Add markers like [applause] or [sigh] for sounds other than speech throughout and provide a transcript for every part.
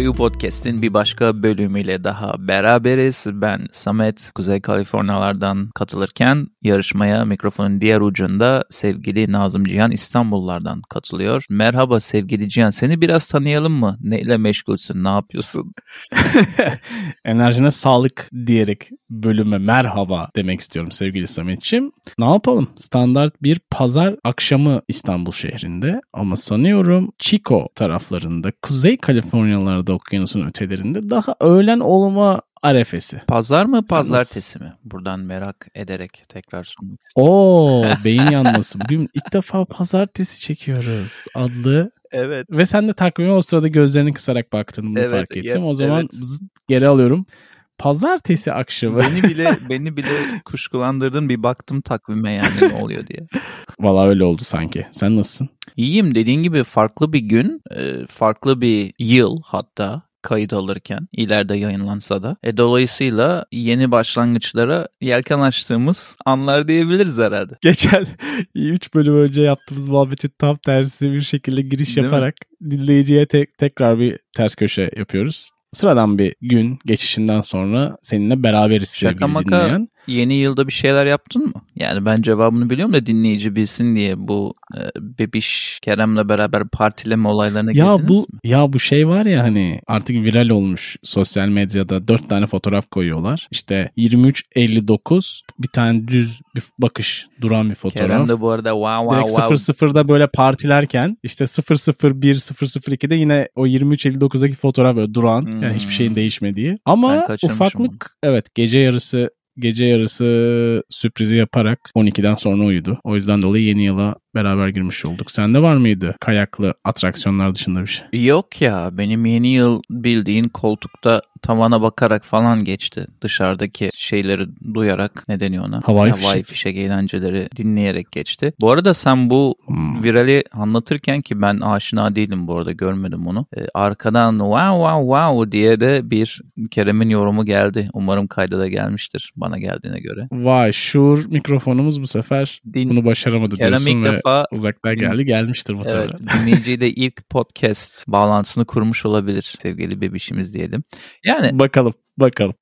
Bayu Podcast'in bir başka bölümüyle daha beraberiz. Ben Samet, Kuzey Kaliforniyalardan katılırken yarışmaya mikrofonun diğer ucunda sevgili Nazım Cihan İstanbullardan katılıyor. Merhaba sevgili Cihan, seni biraz tanıyalım mı? Neyle meşgulsün, ne yapıyorsun? [laughs] Enerjine sağlık diyerek bölüme merhaba demek istiyorum sevgili Samet'ciğim. Ne yapalım? Standart bir pazar akşamı İstanbul şehrinde ama sanıyorum Chico taraflarında, Kuzey Kaliforniyalarda okyanusun ötelerinde daha öğlen olma arefesi. Pazar mı pazartesi mi? Buradan merak ederek tekrar sormak Oo [laughs] beyin yanması. Bugün ilk defa pazartesi çekiyoruz adlı. Evet. Ve sen de takvime o sırada gözlerini kısarak baktın bunu Evet, fark ettim. ya- o zaman evet. zıt geri alıyorum. Pazartesi akşamı. Beni bile [laughs] beni bile kuşkulandırdın bir baktım takvime yani ne oluyor diye. Valla öyle oldu sanki. Sen nasılsın? İyiyim dediğin gibi farklı bir gün, e, farklı bir yıl hatta kayıt alırken ileride yayınlansa da. E, dolayısıyla yeni başlangıçlara yelken açtığımız anlar diyebiliriz herhalde. [laughs] Geçen 3 bölüm önce yaptığımız muhabbetin tam tersi bir şekilde giriş Değil mi? yaparak dinleyiciye tek, tekrar bir ters köşe yapıyoruz. Sıradan bir gün geçişinden sonra seninle beraberiz Şaka maka dinleyen. Yeni yılda bir şeyler yaptın mı? Yani ben cevabını biliyorum da dinleyici bilsin diye bu e, bebiş Kerem'le beraber partileme olaylarına Ya girdiniz bu mi? ya bu şey var ya hani artık viral olmuş sosyal medyada dört tane fotoğraf koyuyorlar. İşte 23 59 bir tane düz bir bakış duran bir fotoğraf. Kerem de bu arada wow wow Direkt wow 00'da böyle partilerken işte 001 002'de yine o 23.59'daki fotoğraf böyle duran yani Hmm. hiçbir şeyin değişmediği. Ama ufaklık evet gece yarısı gece yarısı sürprizi yaparak 12'den sonra uyudu. O yüzden dolayı yeni yıla beraber girmiş olduk. Sende var mıydı kayaklı atraksiyonlar dışında bir şey? Yok ya benim yeni yıl bildiğin koltukta tavana bakarak falan geçti. Dışarıdaki şeyleri duyarak ne deniyor ona? Havai Havai fişek. fişek eğlenceleri dinleyerek geçti. Bu arada sen bu Hmm. virali anlatırken ki ben aşina değilim bu arada görmedim onu. Ee, arkadan wow wow wow diye de bir Kerem'in yorumu geldi. Umarım kayda da gelmiştir bana geldiğine göre. Vay şur mikrofonumuz bu sefer Din bunu başaramadı Kerem diyorsun ilk ve defa uzaktan din- geldi gelmiştir muhtemelen. Evet dinleyiciyle ilk podcast bağlantısını kurmuş olabilir sevgili bebişimiz diyelim. Yani Bakalım bakalım.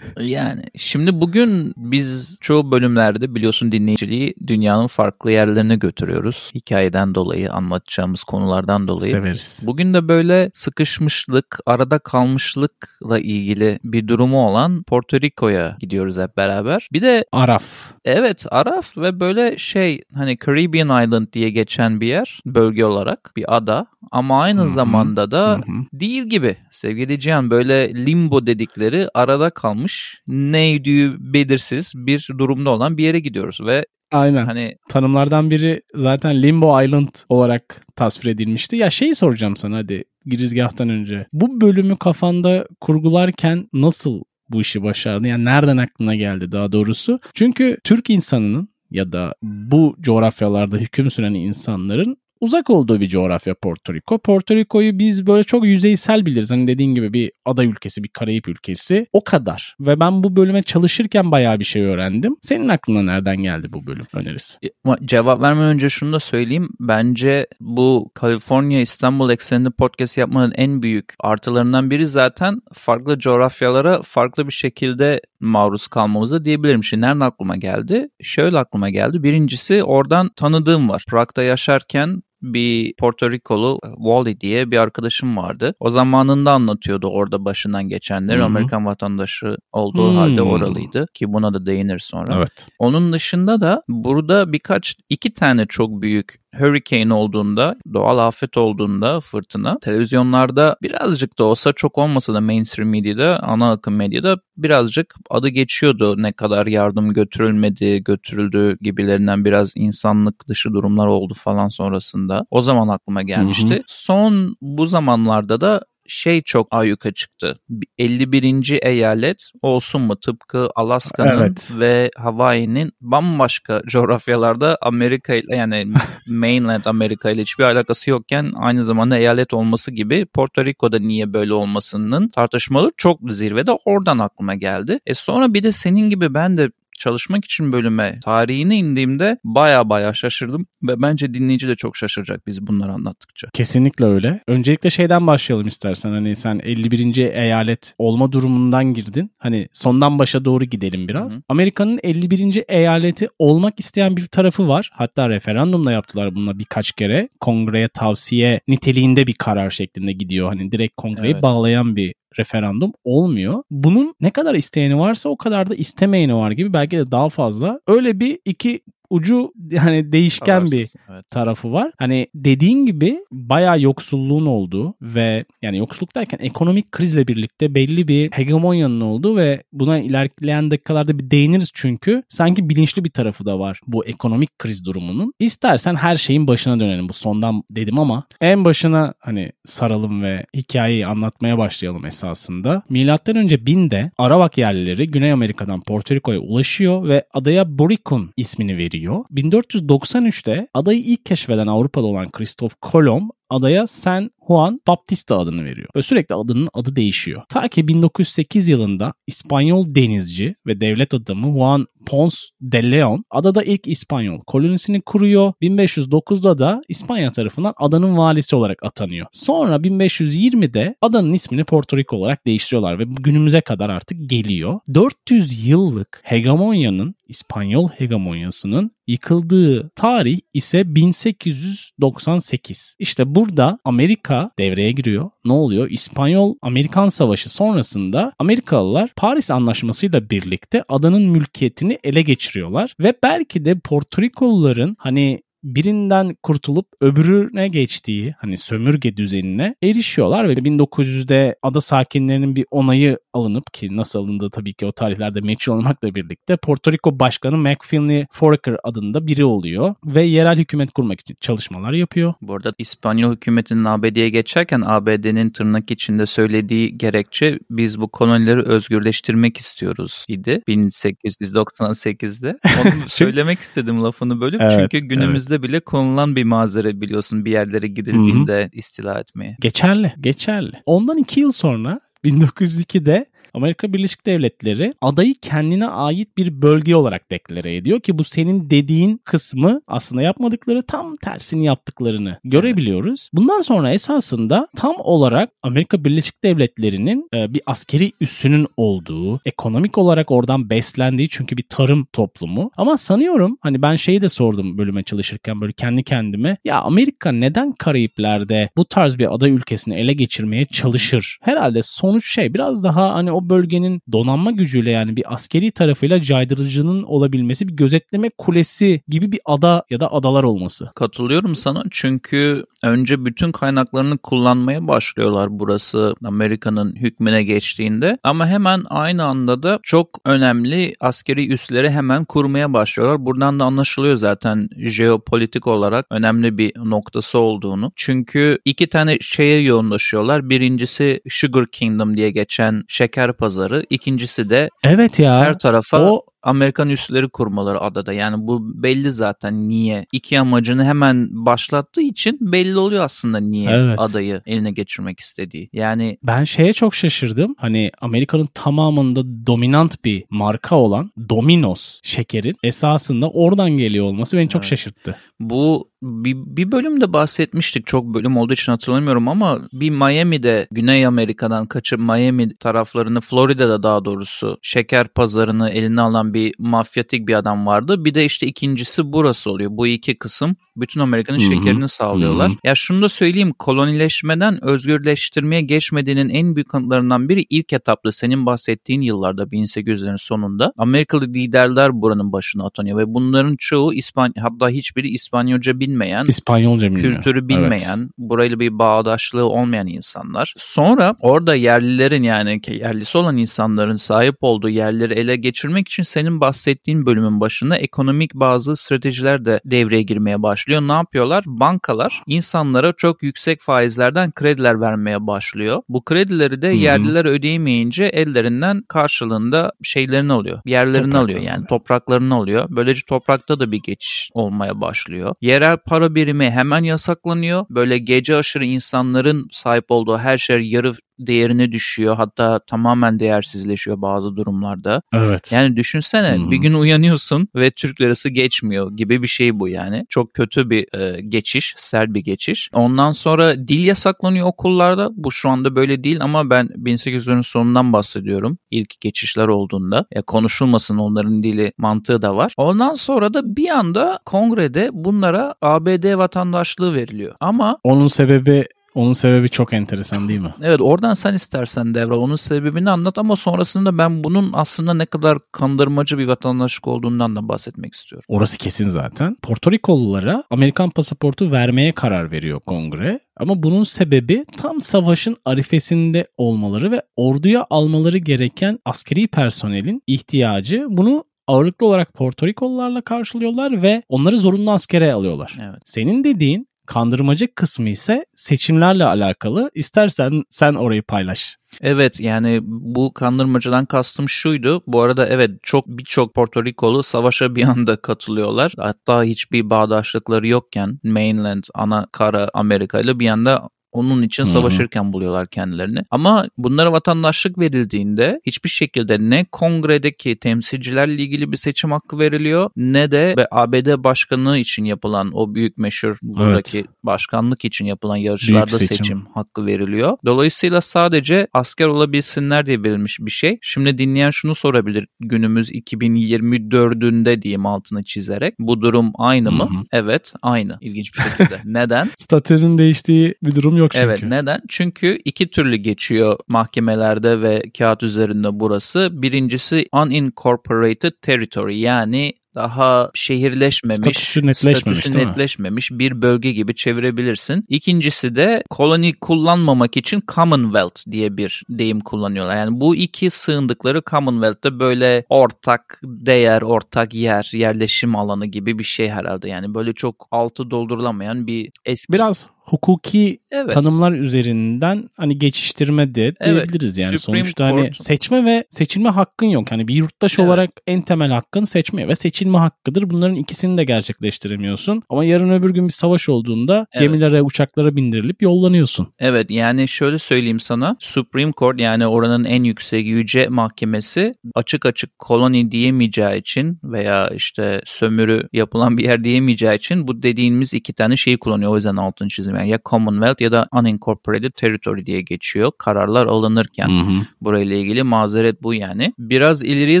Yani şimdi bugün biz çoğu bölümlerde biliyorsun dinleyiciliği dünyanın farklı yerlerine götürüyoruz. Hikayeden dolayı, anlatacağımız konulardan dolayı. Severiz. Bugün de böyle sıkışmışlık, arada kalmışlıkla ilgili bir durumu olan Porto Rico'ya gidiyoruz hep beraber. Bir de Araf. evet Araf ve böyle şey hani Caribbean Island diye geçen bir yer bölge olarak bir ada ama aynı Hı hı. zamanda da Hı hı. değil gibi sevgili Cihan böyle limbo dedikleri arada kalmış neydi belirsiz bir durumda olan bir yere gidiyoruz ve Aynen. hani Tanımlardan biri zaten Limbo Island olarak tasvir edilmişti. Ya şeyi soracağım sana hadi girizgahtan önce. Bu bölümü kafanda kurgularken nasıl bu işi başardın? Yani nereden aklına geldi daha doğrusu? Çünkü Türk insanının ya da bu coğrafyalarda hüküm süren insanların uzak olduğu bir coğrafya Porto Rico. Porto Rico'yu biz böyle çok yüzeysel biliriz. Hani dediğin gibi bir ada ülkesi, bir Karayip ülkesi. O kadar. Ve ben bu bölüme çalışırken bayağı bir şey öğrendim. Senin aklına nereden geldi bu bölüm önerisi? ama cevap vermeden önce şunu da söyleyeyim. Bence bu Kaliforniya İstanbul ekseninde podcast yapmanın en büyük artılarından biri zaten farklı coğrafyalara farklı bir şekilde maruz kalmamıza diyebilirim. Şimdi nereden aklıma geldi? Şöyle aklıma geldi. Birincisi oradan tanıdığım var. Prag'da yaşarken bir Porto Rikolu Wally diye bir arkadaşım vardı. O zamanında anlatıyordu orada başından geçenleri. Hı hı. Amerikan vatandaşı olduğu Hmm. halde oralıydı ki buna da değinir sonra. Evet. Onun dışında da burada birkaç iki tane çok büyük hurricane olduğunda, doğal afet olduğunda fırtına televizyonlarda birazcık da olsa çok olmasa da mainstream medyada, ana akım medyada birazcık adı geçiyordu. Ne kadar yardım götürülmedi, götürüldü gibilerinden biraz insanlık dışı durumlar oldu falan sonrasında. O zaman aklıma gelmişti. Hı hı. Son bu zamanlarda da şey çok ayyuka çıktı. 51. eyalet olsun mu? Tıpkı Alaska'nın Evet. ve Hawaii'nin bambaşka coğrafyalarda Amerika ile yani [laughs] mainland Amerika ile hiçbir alakası yokken aynı zamanda eyalet olması gibi Porto Rico'da niye böyle olmasının tartışmaları çok zirvede oradan aklıma geldi. E sonra bir de senin gibi ben de çalışmak için bölüme tarihine indiğimde baya baya şaşırdım ve bence dinleyici de çok şaşıracak biz bunları anlattıkça. Kesinlikle öyle. Öncelikle şeyden başlayalım istersen. Hani sen 51. eyalet olma durumundan girdin. Hani sondan başa doğru gidelim biraz. Amerika'nın 51. eyaleti olmak isteyen bir tarafı var. Hatta referandumla yaptılar bununla birkaç kere. Kongreye tavsiye niteliğinde bir karar şeklinde gidiyor. Hani direkt kongreyi Evet. bağlayan bir referandum olmuyor. Bunun ne kadar isteyeni varsa o kadar da istemeyeni var gibi belki de daha fazla. Öyle bir iki ucu yani değişken bir Kararsız, Evet. tarafı var. Hani dediğin gibi bayağı yoksulluğun olduğu ve yani yoksulluk derken ekonomik krizle birlikte belli bir hegemonyanın olduğu ve buna ilerleyen dakikalarda bir değiniriz çünkü sanki bilinçli bir tarafı da var bu ekonomik kriz durumunun. İstersen her şeyin başına dönelim bu sondan dedim ama en başına hani saralım ve hikayeyi anlatmaya başlayalım esasında. Milattan önce 1000'de Arawak yerlileri Güney Amerika'dan Porto Rico'ya ulaşıyor ve adaya Boricun ismini veriyor. 1493'te adayı ilk keşfeden Avrupalı olan Kristof Kolomb adaya San Juan Baptista adını veriyor. Ve sürekli adının adı değişiyor. Ta ki 1908 yılında İspanyol denizci ve devlet adamı Juan Pons de Leon adada ilk İspanyol kolonisini kuruyor. 1509'da da İspanya tarafından adanın valisi olarak atanıyor. Sonra 1520'de adanın ismini Porto Rico olarak değiştiriyorlar ve günümüze kadar artık geliyor. 400 yıllık hegemonyanın İspanyol hegemonyasının yıkıldığı tarih ise 1898. İşte burada Amerika devreye giriyor. Ne oluyor? İspanyol-Amerikan Savaşı sonrasında Amerikalılar Paris Anlaşması'yla birlikte adanın mülkiyetini ele geçiriyorlar ve belki de Porto Rikoluların hani birinden kurtulup öbürüne geçtiği hani sömürge düzenine erişiyorlar ve 1900'de ada sakinlerinin bir onayı alınıp ki nasıl alındığı tabii ki o tarihlerde meçhul olmakla birlikte Porto Rico Başkanı McFinley Foraker adında biri oluyor ve yerel hükümet kurmak için çalışmalar yapıyor. Bu arada İspanyol hükümetinin ABD'ye geçerken ABD'nin tırnak içinde söylediği gerekçe biz bu kolonileri özgürleştirmek istiyoruz idi 1898'de. Onu [laughs] söylemek istedim lafını bölüp Evet, çünkü günümüzde bile konulan bir mazeret biliyorsun bir yerlere gidildiğinde istila etmeye. Geçerli, geçerli. Ondan iki yıl sonra 1902'de Amerika Birleşik Devletleri adayı kendine ait bir bölge olarak deklare ediyor ki bu senin dediğin kısmı aslında yapmadıkları tam tersini yaptıklarını görebiliyoruz. Bundan sonra esasında tam olarak Amerika Birleşik Devletleri'nin e, bir askeri üssünün olduğu, ekonomik olarak oradan beslendiği çünkü bir tarım toplumu. Ama sanıyorum hani ben şeyi de sordum bölüme çalışırken böyle kendi kendime. Ya Amerika neden Karayipler'de bu tarz bir ada ülkesini ele geçirmeye çalışır? Herhalde sonuç şey biraz daha hani o bölgenin donanma gücüyle yani bir askeri tarafıyla caydırıcının olabilmesi, bir gözetleme kulesi gibi bir ada ya da adalar olması. Katılıyorum sana çünkü önce bütün kaynaklarını kullanmaya başlıyorlar burası Amerika'nın hükmüne geçtiğinde ama hemen aynı anda da çok önemli askeri üsleri hemen kurmaya başlıyorlar. Buradan da anlaşılıyor zaten jeopolitik olarak önemli bir noktası olduğunu. Çünkü iki tane şeye yoğunlaşıyorlar. Birincisi Sugar Kingdom diye geçen şeker pazarı. İkincisi de Evet ya. her tarafa o Amerikan üsleri kurmaları adada. Yani bu belli zaten niye. İki amacını hemen başlattığı için belli oluyor aslında niye Evet. adayı eline geçirmek istediği. Yani Ben şeye çok şaşırdım. Hani Amerika'nın tamamında dominant bir marka olan Domino's şekerin esasında oradan geliyor olması beni çok Evet. şaşırttı. bu bir, bir bölümde bahsetmiştik. Çok bölüm olduğu için hatırlamıyorum ama bir Miami'de Güney Amerika'dan kaçıp Miami taraflarını Florida'da daha doğrusu şeker pazarını eline alan bir mafyatik bir adam vardı. Bir de işte ikincisi burası oluyor. Bu iki kısım bütün Amerika'nın şekerini sağlıyorlar. Hı hı. Ya şunu da söyleyeyim kolonileşmeden özgürleştirmeye geçmediğinin en büyük kanıtlarından biri ilk etapta senin bahsettiğin yıllarda 1800'lerin sonunda Amerikalı liderler buranın başına atanıyor ve bunların çoğu İspanya hatta hiçbiri İspanyolca bilmeyen İspanyolca bilmiyor. kültürü bilmeyen, burayla bir bağdaşlığı olmayan insanlar. Sonra orada yerlilerin yani yerlisi olan insanların sahip olduğu yerleri ele geçirmek için senin bahsettiğin bölümün başında ekonomik bazı stratejiler de devreye girmeye başlıyor. Ne yapıyorlar? Bankalar insanlara çok yüksek faizlerden krediler vermeye başlıyor. Bu kredileri de yerliler ödeyemeyince ellerinden karşılığında şeylerini alıyor. Yerlerini alıyor yani topraklarını alıyor. Böylece toprakta da bir geçiş olmaya başlıyor. Yerel para birimi hemen yasaklanıyor. Böyle gece aşırı insanların sahip olduğu her şey yarı değerini düşüyor. Hatta tamamen değersizleşiyor bazı durumlarda. Evet. Yani düşünsene Hı hı. bir gün uyanıyorsun ve Türk lirası geçmiyor gibi bir şey bu yani. Çok kötü bir e, geçiş, sert bir geçiş. Ondan sonra dil yasaklanıyor okullarda. Bu şu anda böyle değil ama ben 1800'lerin sonundan bahsediyorum. İlk geçişler olduğunda. Ya konuşulmasın onların dili mantığı da var. Ondan sonra da bir anda kongrede bunlara ABD vatandaşlığı veriliyor. Ama Onun sebebi onun sebebi çok enteresan değil mi? Evet oradan sen istersen Devral onun sebebini anlat ama sonrasında ben bunun aslında ne kadar kandırmacı bir vatandaşlık olduğundan da bahsetmek istiyorum. Orası kesin zaten. Porto Rikolulara Amerikan pasaportu vermeye karar veriyor kongre. Ama bunun sebebi tam savaşın arifesinde olmaları ve orduya almaları gereken askeri personelin ihtiyacı. Bunu ağırlıklı olarak Porto Rikolularla karşılıyorlar ve onları zorunlu askere alıyorlar. Evet. Senin dediğin kandırmacı kısmı ise seçimlerle alakalı. İstersen sen orayı paylaş. Evet yani bu kandırmacıdan kastım şuydu. Bu arada evet çok birçok Porto Rikolu savaşa bir anda katılıyorlar. Hatta hiçbir bağdaşlıkları yokken mainland ana kara Amerika ile bir anda onun için savaşırken buluyorlar kendilerini. Ama bunlara vatandaşlık verildiğinde hiçbir şekilde ne kongredeki temsilcilerle ilgili bir seçim hakkı veriliyor ne de ABD başkanlığı için yapılan o büyük meşhur buradaki başkanlık için yapılan yarışlarda seçim. seçim. hakkı veriliyor. Dolayısıyla sadece asker olabilsinler diye verilmiş bir şey. Şimdi dinleyen şunu sorabilir. Günümüz 2024'ünde diyeyim altını çizerek. Bu durum aynı mı? Hı hı. Evet aynı. İlginç bir şekilde. [laughs] Neden? Statünün değiştiği bir durum yok çünkü. Evet neden? Çünkü iki türlü geçiyor mahkemelerde ve kağıt üzerinde burası. Birincisi unincorporated territory yani daha şehirleşmemiş, Statüsü netleşmemiş, statüsü netleşmemiş bir bölge gibi çevirebilirsin. İkincisi de koloni kullanmamak için Commonwealth diye bir deyim kullanıyorlar. Yani bu iki sığındıkları Commonwealth'te böyle ortak değer, ortak yer, yerleşim alanı gibi bir şey herhalde. Yani böyle çok altı doldurulamayan bir eski Biraz hukuki evet. tanımlar üzerinden hani geçiştirme de Evet, diyebiliriz yani Supreme sonuçta hani Court- seçme ve seçilme hakkın yok. Hani bir yurttaş Evet. olarak en temel hakkın seçme ve seçilme hakkıdır. Bunların ikisini de gerçekleştiremiyorsun. Ama yarın öbür gün bir savaş olduğunda Evet. gemilere, uçaklara bindirilip yollanıyorsun. Evet yani şöyle söyleyeyim sana Supreme Court yani oranın en yüksek yüce mahkemesi açık açık koloni diyemeyeceği için veya işte sömürü yapılan bir yer diyemeyeceği için bu dediğimiz iki tane şeyi kullanıyor o yüzden altını çizim yani ya Commonwealth ya da Unincorporated Territory diye geçiyor kararlar alınırken Hı hı. burayla ilgili mazeret bu yani. Biraz ileriye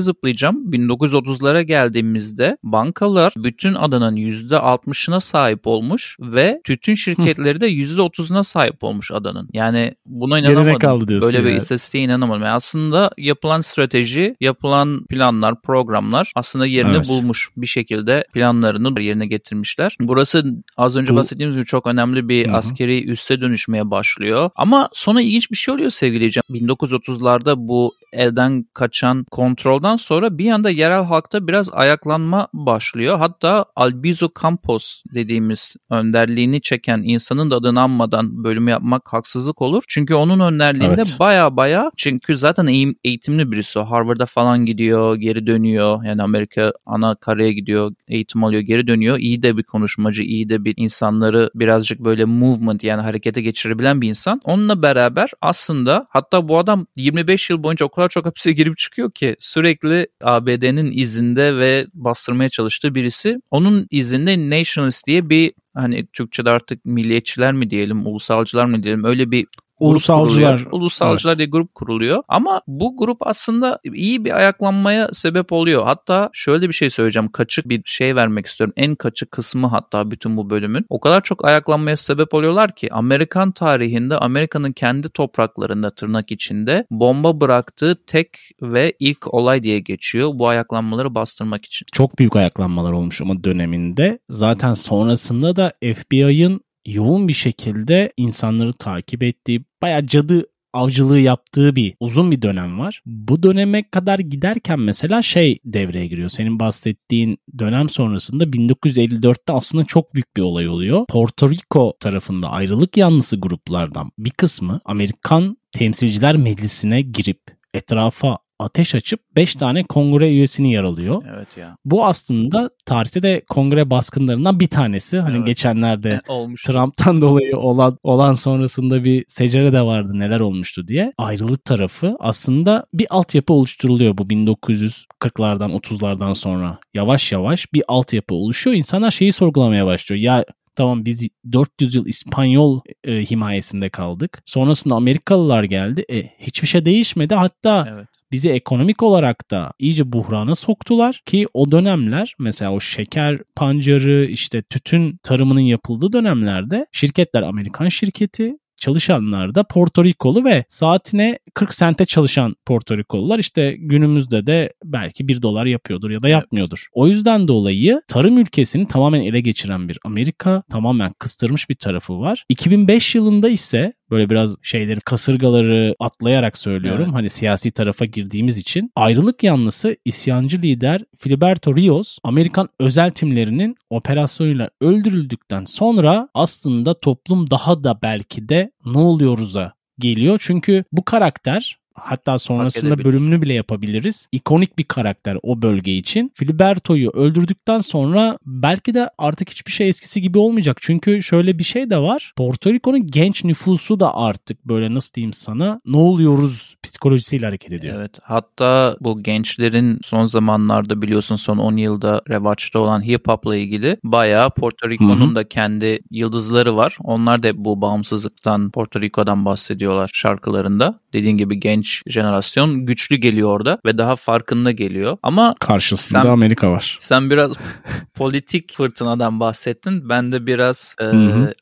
zıplayacağım. 1930'lara geldiğimizde bankalar bütün adanın %60'ına sahip olmuş ve tütün şirketleri de %30'una sahip olmuş adanın. Yani buna inanamadım. kaldı diyorsun Böyle bir yani. istatistiğe inanamadım. Yani aslında yapılan strateji, yapılan planlar, programlar aslında yerini Evet. bulmuş. Bir şekilde planlarını yerine getirmişler. Burası az önce Bu- bahsettiğimiz gibi çok önemli bir Hı hı. askeri üsse dönüşmeye başlıyor. Ama sonra ilginç bir şey oluyor sevgili Cem. 1930'larda bu elden kaçan kontrolden sonra bir anda yerel halkta biraz ayaklanma başlıyor. Hatta Albizu Campos dediğimiz önderliğini çeken insanın da adını anmadan bölümü yapmak haksızlık olur. Çünkü onun önderliğinde Evet. baya baya çünkü zaten eğim, eğitimli birisi. Harvard'a falan gidiyor, geri dönüyor. Yani Amerika ana karaya gidiyor, eğitim alıyor, geri dönüyor. İyi de bir konuşmacı, iyi de bir insanları birazcık böyle movement yani harekete geçirebilen bir insan. Onunla beraber aslında hatta bu adam 25 yıl boyunca o kadar çok hapise girip çıkıyor ki sürekli ABD'nin izinde ve bastırmaya çalıştığı birisi. Onun izinde Nationalist diye bir hani Türkçe'de artık milliyetçiler mi diyelim, ulusalcılar mı diyelim öyle bir Ulusalcılar. Ulusalcılar Evet. diye grup kuruluyor. Ama bu grup aslında iyi bir ayaklanmaya sebep oluyor. Hatta şöyle bir şey söyleyeceğim. Kaçık bir şey vermek istiyorum. En kaçık kısmı hatta bütün bu bölümün. O kadar çok ayaklanmaya sebep oluyorlar ki Amerikan tarihinde Amerika'nın kendi topraklarında tırnak içinde bomba bıraktığı tek ve ilk olay diye geçiyor. Bu ayaklanmaları bastırmak için. Çok büyük ayaklanmalar olmuş ama döneminde. Zaten sonrasında da FBI'ın yoğun bir şekilde insanları takip ettiği, bayağı cadı avcılığı yaptığı bir uzun bir dönem var. Bu döneme kadar giderken mesela şey devreye giriyor. Senin bahsettiğin dönem sonrasında 1954'te aslında çok büyük bir olay oluyor. Porto Rico tarafında ayrılık yanlısı gruplardan bir kısmı Amerikan Temsilciler Meclisi'ne girip etrafa ateş açıp 5 tane kongre üyesini yaralıyor. Evet ya. Bu aslında tarihte de kongre baskınlarından bir tanesi. Hani Evet. geçenlerde [laughs] Olmuş. Trump'tan dolayı olan olan sonrasında bir secere de vardı neler olmuştu diye. Ayrılık tarafı aslında bir altyapı oluşturuluyor bu 1940'lardan 30'lardan sonra. Yavaş yavaş bir altyapı oluşuyor. İnsanlar şeyi sorgulamaya başlıyor. Ya Tamam biz 400 yıl İspanyol e, himayesinde kaldık. Sonrasında Amerikalılar geldi. E, hiçbir şey değişmedi. Hatta Evet. bizi ekonomik olarak da iyice buhrana soktular ki o dönemler mesela o şeker pancarı işte tütün tarımının yapıldığı dönemlerde şirketler Amerikan şirketi çalışanlar da Porto Rikolu ve saatine 40 sente çalışan Porto Rikolular işte günümüzde de belki 1 dolar yapıyordur ya da yapmıyordur. O yüzden dolayı tarım ülkesini tamamen ele geçiren bir Amerika tamamen kıstırmış bir tarafı var. 2005 yılında ise böyle biraz şeyleri kasırgaları atlayarak söylüyorum. Evet. Hani siyasi tarafa girdiğimiz için ayrılık yanlısı isyancı lider Filiberto Rios Amerikan özel timlerinin operasyonuyla öldürüldükten sonra aslında toplum daha da belki de ne oluyoruz'a geliyor. Çünkü bu karakter hatta sonrasında bölümünü bile yapabiliriz. İkonik bir karakter o bölge için. Filiberto'yu öldürdükten sonra belki de artık hiçbir şey eskisi gibi olmayacak. Çünkü şöyle bir şey de var. Porto Rico'nun genç nüfusu da artık böyle nasıl diyeyim sana ne oluyoruz psikolojisiyle hareket ediyor. Evet. Hatta bu gençlerin son zamanlarda biliyorsun son 10 yılda revaçta olan hip hop'la ilgili bayağı Porto Rico'nun da kendi yıldızları var. Onlar da bu bağımsızlıktan Porto Rico'dan bahsediyorlar şarkılarında. Dediğin gibi genç jenerasyon güçlü geliyor orada ve daha farkında geliyor. Ama Karşısında Sen- Amerika var. sen biraz [laughs] politik fırtınadan bahsettin. Ben de biraz e,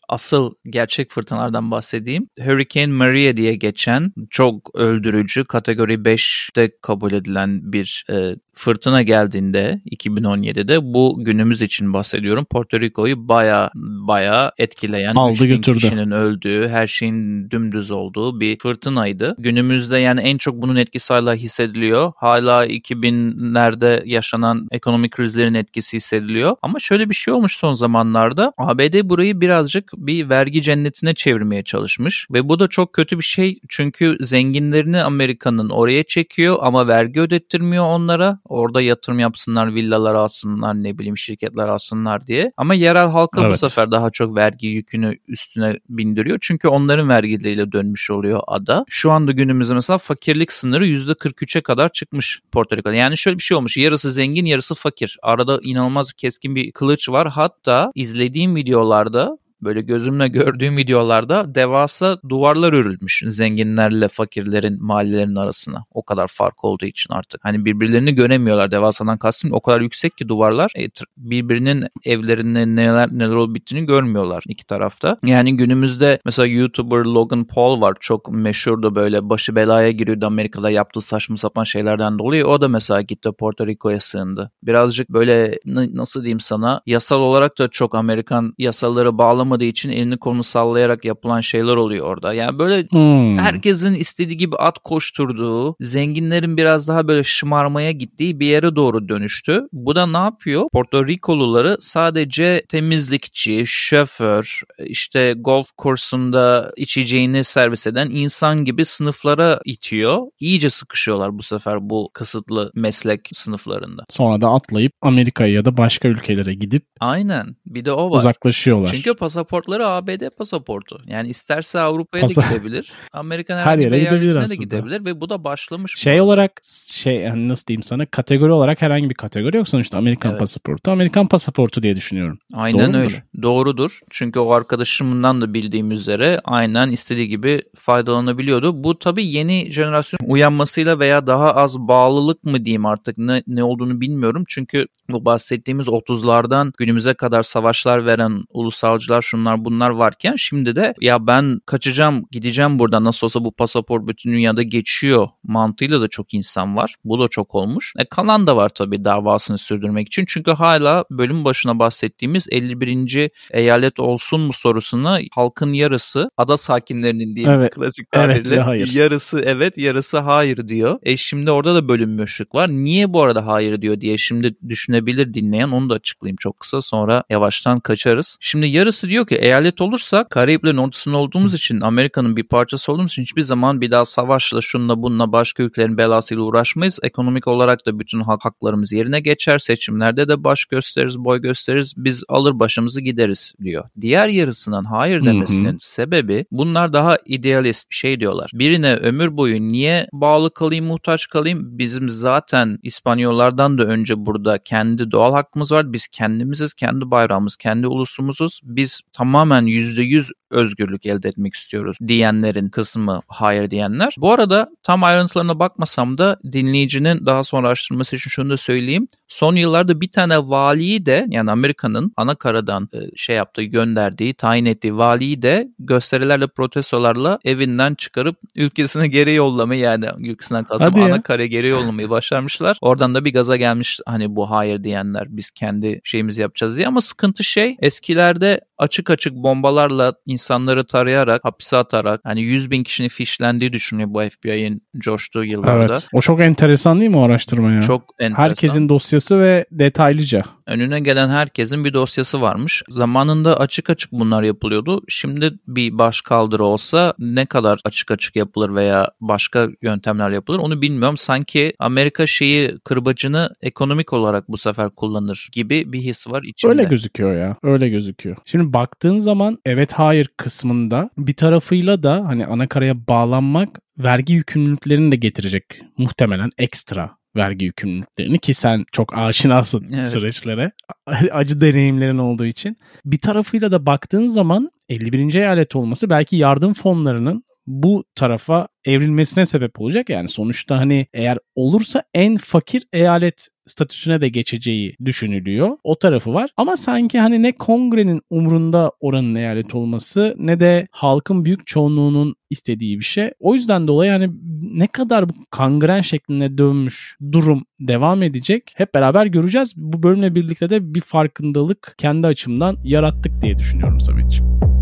asıl gerçek fırtınalardan bahsedeyim. Hurricane Maria diye geçen çok öldürücü kategori 5'te kabul edilen bir e, fırtına geldiğinde 2017'de bu günümüz için bahsediyorum. Porto Rico'yu baya baya etkileyen Aldı 3000 götürdü. kişinin öldüğü, her şeyin dümdüz olduğu bir fırtınaydı. Günümüzde yani en çok bunun etkisi hala hissediliyor. Hala 2000'lerde yaşanan ekonomik krizlerin etkisi hissediliyor. Ama şöyle bir şey olmuş son zamanlarda. ABD burayı birazcık bir vergi cennetine çevirmeye çalışmış ve bu da çok kötü bir şey çünkü zenginlerini Amerika'nın oraya çekiyor ama vergi ödettirmiyor onlara. Orada yatırım yapsınlar, villalar alsınlar, ne bileyim şirketler alsınlar diye. Ama yerel halka bu Evet. sefer daha çok vergi yükünü üstüne bindiriyor. Çünkü onların vergileriyle dönmüş oluyor ada. Şu anda günümüzde mesela fakirlik sınırı %43'e kadar çıkmış Porto Rico'da. Yani şöyle bir şey olmuş. Yarısı zengin, yarısı fakir. Arada inanılmaz keskin bir kılıç var. Hatta izlediğim videolarda böyle gözümle gördüğüm videolarda devasa duvarlar örülmüş zenginlerle fakirlerin mahallelerin arasına. O kadar fark olduğu için artık. Hani birbirlerini göremiyorlar. Devasadan kastım o kadar yüksek ki duvarlar e, birbirinin evlerinde neler neler olup bittiğini görmüyorlar iki tarafta. Yani günümüzde mesela YouTuber Logan Paul var. Çok meşhurdu böyle başı belaya giriyordu Amerika'da yaptığı saçma sapan şeylerden dolayı. O da mesela gitti Porto Rico'ya sığındı. Birazcık böyle nasıl diyeyim sana yasal olarak da çok Amerikan yasaları bağlamadığı için elini kolunu sallayarak yapılan şeyler oluyor orada. Yani böyle Hmm. herkesin istediği gibi at koşturduğu, zenginlerin biraz daha böyle şımarmaya gittiği bir yere doğru dönüştü. Bu da ne yapıyor? Porto Rikoluları sadece temizlikçi, şoför, işte golf kursunda içeceğini servis eden insan gibi sınıflara itiyor. İyice sıkışıyorlar bu sefer bu kısıtlı meslek sınıflarında. Sonra da atlayıp Amerika'ya ya da başka ülkelere gidip Aynen. Bir de o var. uzaklaşıyorlar. Çünkü pasaportları ABD pasaportu. Yani isterse Avrupa'ya Pasa- da gidebilir. [laughs] Amerikan Her yere gidebilir eyaletine de aslında. gidebilir ve bu da başlamış. şey arada. olarak şey yani nasıl diyeyim sana kategori olarak herhangi bir kategori yok sonuçta Amerikan Evet. pasaportu Amerikan pasaportu diye düşünüyorum. Aynen Doğru öyle. mudur? Doğrudur. Çünkü o arkadaşımdan da bildiğim üzere aynen istediği gibi faydalanabiliyordu. Bu tabii yeni jenerasyon uyanmasıyla veya daha az bağlılık mı diyeyim artık ne, ne olduğunu bilmiyorum. Çünkü bu bahsettiğimiz 30'lardan günümüze kadar savaşlar veren ulusalcılar şunlar bunlar varken şimdi de ya ben kaçacağım gideceğim buradan nasıl olsa bu pasaport bütün dünyada geçiyor mantığıyla da çok insan var. Bu da çok olmuş. E, kalan da var tabii davasını sürdürmek için. Çünkü hala bölüm başına bahsettiğimiz 51. eyalet olsun mu sorusuna halkın yarısı ada sakinlerinin diye Evet. klasik Evet tabirle ve hayır. yarısı evet yarısı hayır diyor. E şimdi orada da bölünmüşlük var. Niye bu arada hayır diyor diye şimdi düşünebilir dinleyen onu da açıklayayım çok kısa sonra yavaştan kaçarız. Şimdi yarısı diyor ki eyalet olursa Karayiplerin ortasında olduğumuz için Amerika'nın bir parçası olduğumuz için hiçbir zaman bir daha savaşla şunla bununla başka ülkelerin belasıyla uğraşmayız. Ekonomik olarak da bütün hak haklarımız yerine geçer. Seçimlerde de baş gösteririz, boy gösteririz. Biz alır başımızı gideriz diyor. Diğer yarısının hayır demesinin sebebi bunlar daha idealist şey diyorlar. Birine ömür boyu niye bağlı kalayım, muhtaç kalayım? Bizim zaten İspanyollardan da önce burada kendi doğal hakkımız var. Biz kendimiziz, kendi bayrağımız, kendi ulusumuzuz. Biz tamamen %100 özgürlük elde etmek istiyoruz diyenlerin kısmı hayır diyenler. Bu arada tam ayrıntılarına bakmasam da dinleyicinin daha sonra araştırması için şunu da söyleyeyim. Son yıllarda bir tane valiyi de yani Amerika'nın ana karadan e, şey yaptığı gönderdiği tayin ettiği valiyi de gösterilerle protestolarla evinden çıkarıp ülkesine geri yollamayı yani ülkesinden kasım ana kare geri yollamayı başarmışlar. Oradan da bir gaza gelmiş hani bu hayır diyenler biz kendi şeyimizi yapacağız diye ama sıkıntı şey eskilerde açık açık bombalarla insanları tarayarak, hapise atarak hani 100 bin kişinin fişlendiği düşünüyor bu FBI'nin coştuğu yıllarda. Evet. O çok enteresan değil mi o araştırma ya? Çok enteresan. Herkesin dosyası ve detaylıca. Önüne gelen herkesin bir dosyası varmış. Zamanında açık açık bunlar yapılıyordu. Şimdi bir baş kaldırı olsa ne kadar açık açık yapılır veya başka yöntemler yapılır onu bilmiyorum. Sanki Amerika şeyi kırbacını ekonomik olarak bu sefer kullanır gibi bir his var içimde. Öyle gözüküyor ya. Öyle gözüküyor. Şimdi baktığın zaman evet hayır kısmında bir tarafıyla da hani anakaraya bağlanmak vergi yükümlülüklerini de getirecek muhtemelen ekstra vergi yükümlülüklerini ki sen çok aşinasın evet. süreçlere. [laughs] Acı deneyimlerin olduğu için. Bir tarafıyla da baktığın zaman 51. eyalet olması belki yardım fonlarının bu tarafa evrilmesine sebep olacak. Yani sonuçta hani eğer olursa en fakir eyalet statüsüne de geçeceği düşünülüyor. O tarafı var. Ama sanki hani ne kongrenin umrunda oranın eyalet olması ne de halkın büyük çoğunluğunun istediği bir şey. O yüzden dolayı hani ne kadar bu kangren şeklinde dönmüş durum devam edecek hep beraber göreceğiz. Bu bölümle birlikte de bir farkındalık kendi açımdan yarattık diye düşünüyorum Samet'ciğim.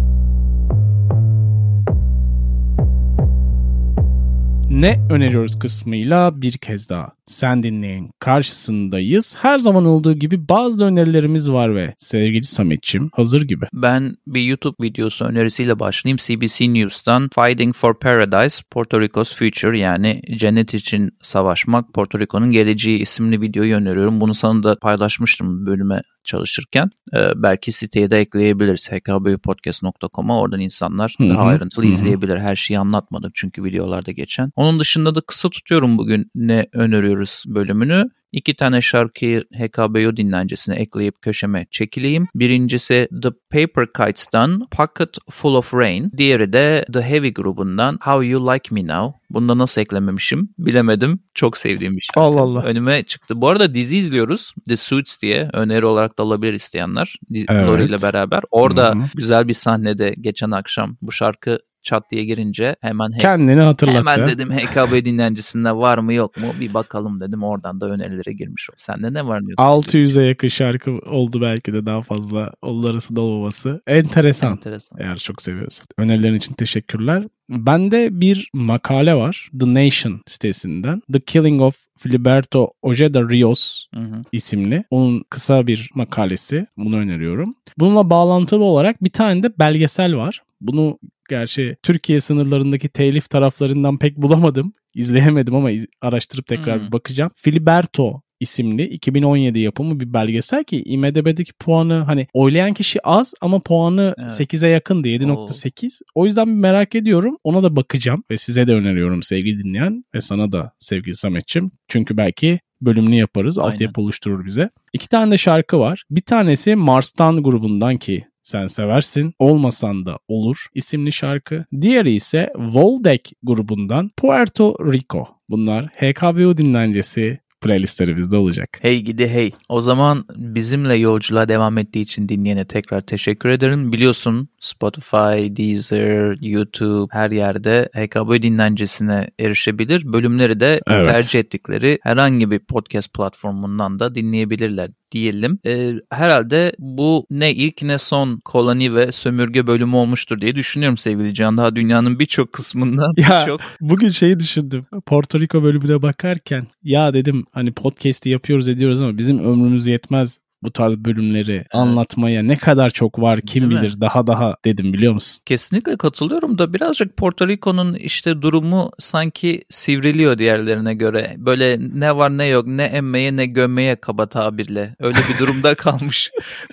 Ne öneriyoruz kısmıyla bir kez daha sen dinleyin karşısındayız. Her zaman olduğu gibi bazı önerilerimiz var ve sevgili Sametçim hazır gibi. Ben bir YouTube videosu önerisiyle başlayayım. CBC News'tan Fighting for Paradise, Puerto Rico's Future yani cennet için savaşmak, Porto Rico'nun geleceği isimli videoyu öneriyorum. Bunu sana da paylaşmıştım bölüme çalışırken. Ee, belki siteye de ekleyebiliriz. hkbpodcast.com'a oradan insanlar Hı-hı. daha ayrıntılı Hı-hı. izleyebilir. Her şeyi anlatmadık çünkü videolarda geçen. Onun dışında da kısa tutuyorum bugün ne öneriyoruz bölümünü. İki tane şarkıyı HKBO dinlencesine ekleyip köşeme çekileyim. Birincisi The Paper Kites'tan Pocket Full of Rain. Diğeri de The Heavy grubundan How You Like Me Now. Bunda nasıl eklememişim bilemedim. Çok sevdiğim bir şarkı. Allah Allah. Önüme çıktı. Bu arada dizi izliyoruz. The Suits diye öneri olarak da alabilir isteyenler. Evet. Lori ile beraber. Orada Hı-hı. güzel bir sahnede geçen akşam bu şarkı çat diye girince hemen kendini hatırlattı. Hemen dedim HKB dinlencisinde var mı yok mu bir bakalım dedim oradan da önerilere girmiş. Sende ne var? 600'e yakın şarkı oldu belki de daha fazla onlar arasında olmaması. Enteresan. Enteresan. Eğer çok seviyorsan. Önerilerin için teşekkürler. Bende bir makale var The Nation sitesinden. The Killing of Filiberto Ojeda Rios hı hı. isimli. Onun kısa bir makalesi. Bunu öneriyorum. Bununla bağlantılı olarak bir tane de belgesel var. Bunu gerçi Türkiye sınırlarındaki telif taraflarından pek bulamadım. İzleyemedim ama araştırıp tekrar hmm. bir bakacağım. Filiberto isimli 2017 yapımı bir belgesel ki IMDB'deki puanı hani oylayan kişi az ama puanı evet. 8'e yakındı 7.8. O yüzden bir merak ediyorum. Ona da bakacağım ve size de öneriyorum sevgili dinleyen ve sana da sevgili Sametçim. Çünkü belki bölümünü yaparız. Aynen. Altyapı oluşturur bize. İki tane de şarkı var. Bir tanesi Mars'tan grubundan ki sen seversin, olmasan da olur isimli şarkı. Diğeri ise Voldek grubundan Puerto Rico. Bunlar HKBO dinlencesi playlistlerimizde olacak. Hey gidi hey. O zaman bizimle yolculuğa devam ettiği için dinleyene tekrar teşekkür ederim. Biliyorsun Spotify, Deezer, YouTube her yerde HKB dinlencesine erişebilir. Bölümleri de evet. tercih ettikleri herhangi bir podcast platformundan da dinleyebilirler diyelim. E, herhalde bu ne ilk ne son koloni ve sömürge bölümü olmuştur diye düşünüyorum sevgili Can. Daha dünyanın birçok kısmından ya, çok. Bugün şeyi düşündüm. Porto Rico bölümüne bakarken ya dedim hani podcast'i yapıyoruz ediyoruz ama bizim ömrümüz yetmez bu tarz bölümleri anlatmaya ne kadar çok var kim Değil mi? bilir daha daha dedim biliyor musun? Kesinlikle katılıyorum da birazcık Porto Rico'nun işte durumu sanki sivriliyor diğerlerine göre. Böyle ne var ne yok ne emmeye ne gömmeye kaba tabirle. Öyle bir durumda [laughs] kalmış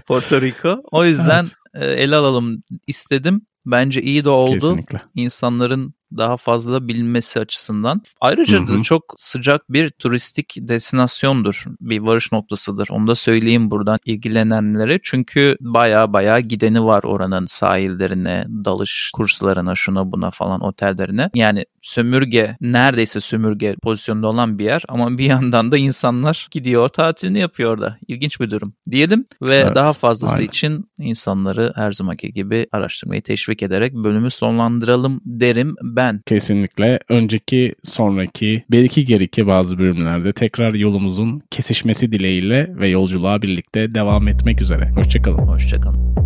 Porto Rico. O yüzden e, ele alalım istedim. Bence iyi de oldu. Kesinlikle. insanların daha fazla bilmesi açısından. Ayrıca Hı hı. da çok sıcak bir turistik destinasyondur. Bir varış noktasıdır. Onu da söyleyeyim buradan ilgilenenlere. Çünkü baya baya gideni var oranın sahillerine, dalış kurslarına, şuna buna falan otellerine. Yani sömürge, neredeyse sömürge pozisyonda olan bir yer ama bir yandan da insanlar gidiyor tatilini yapıyor orada. İlginç bir durum diyelim ve Evet, daha fazlası aynen. için insanları her zamanki gibi araştırmayı teşvik ederek bölümü sonlandıralım derim ben. Kesinlikle önceki sonraki belki geriki bazı bölümlerde tekrar yolumuzun kesişmesi dileğiyle ve yolculuğa birlikte devam etmek üzere. Hoşçakalın. Hoşçakalın.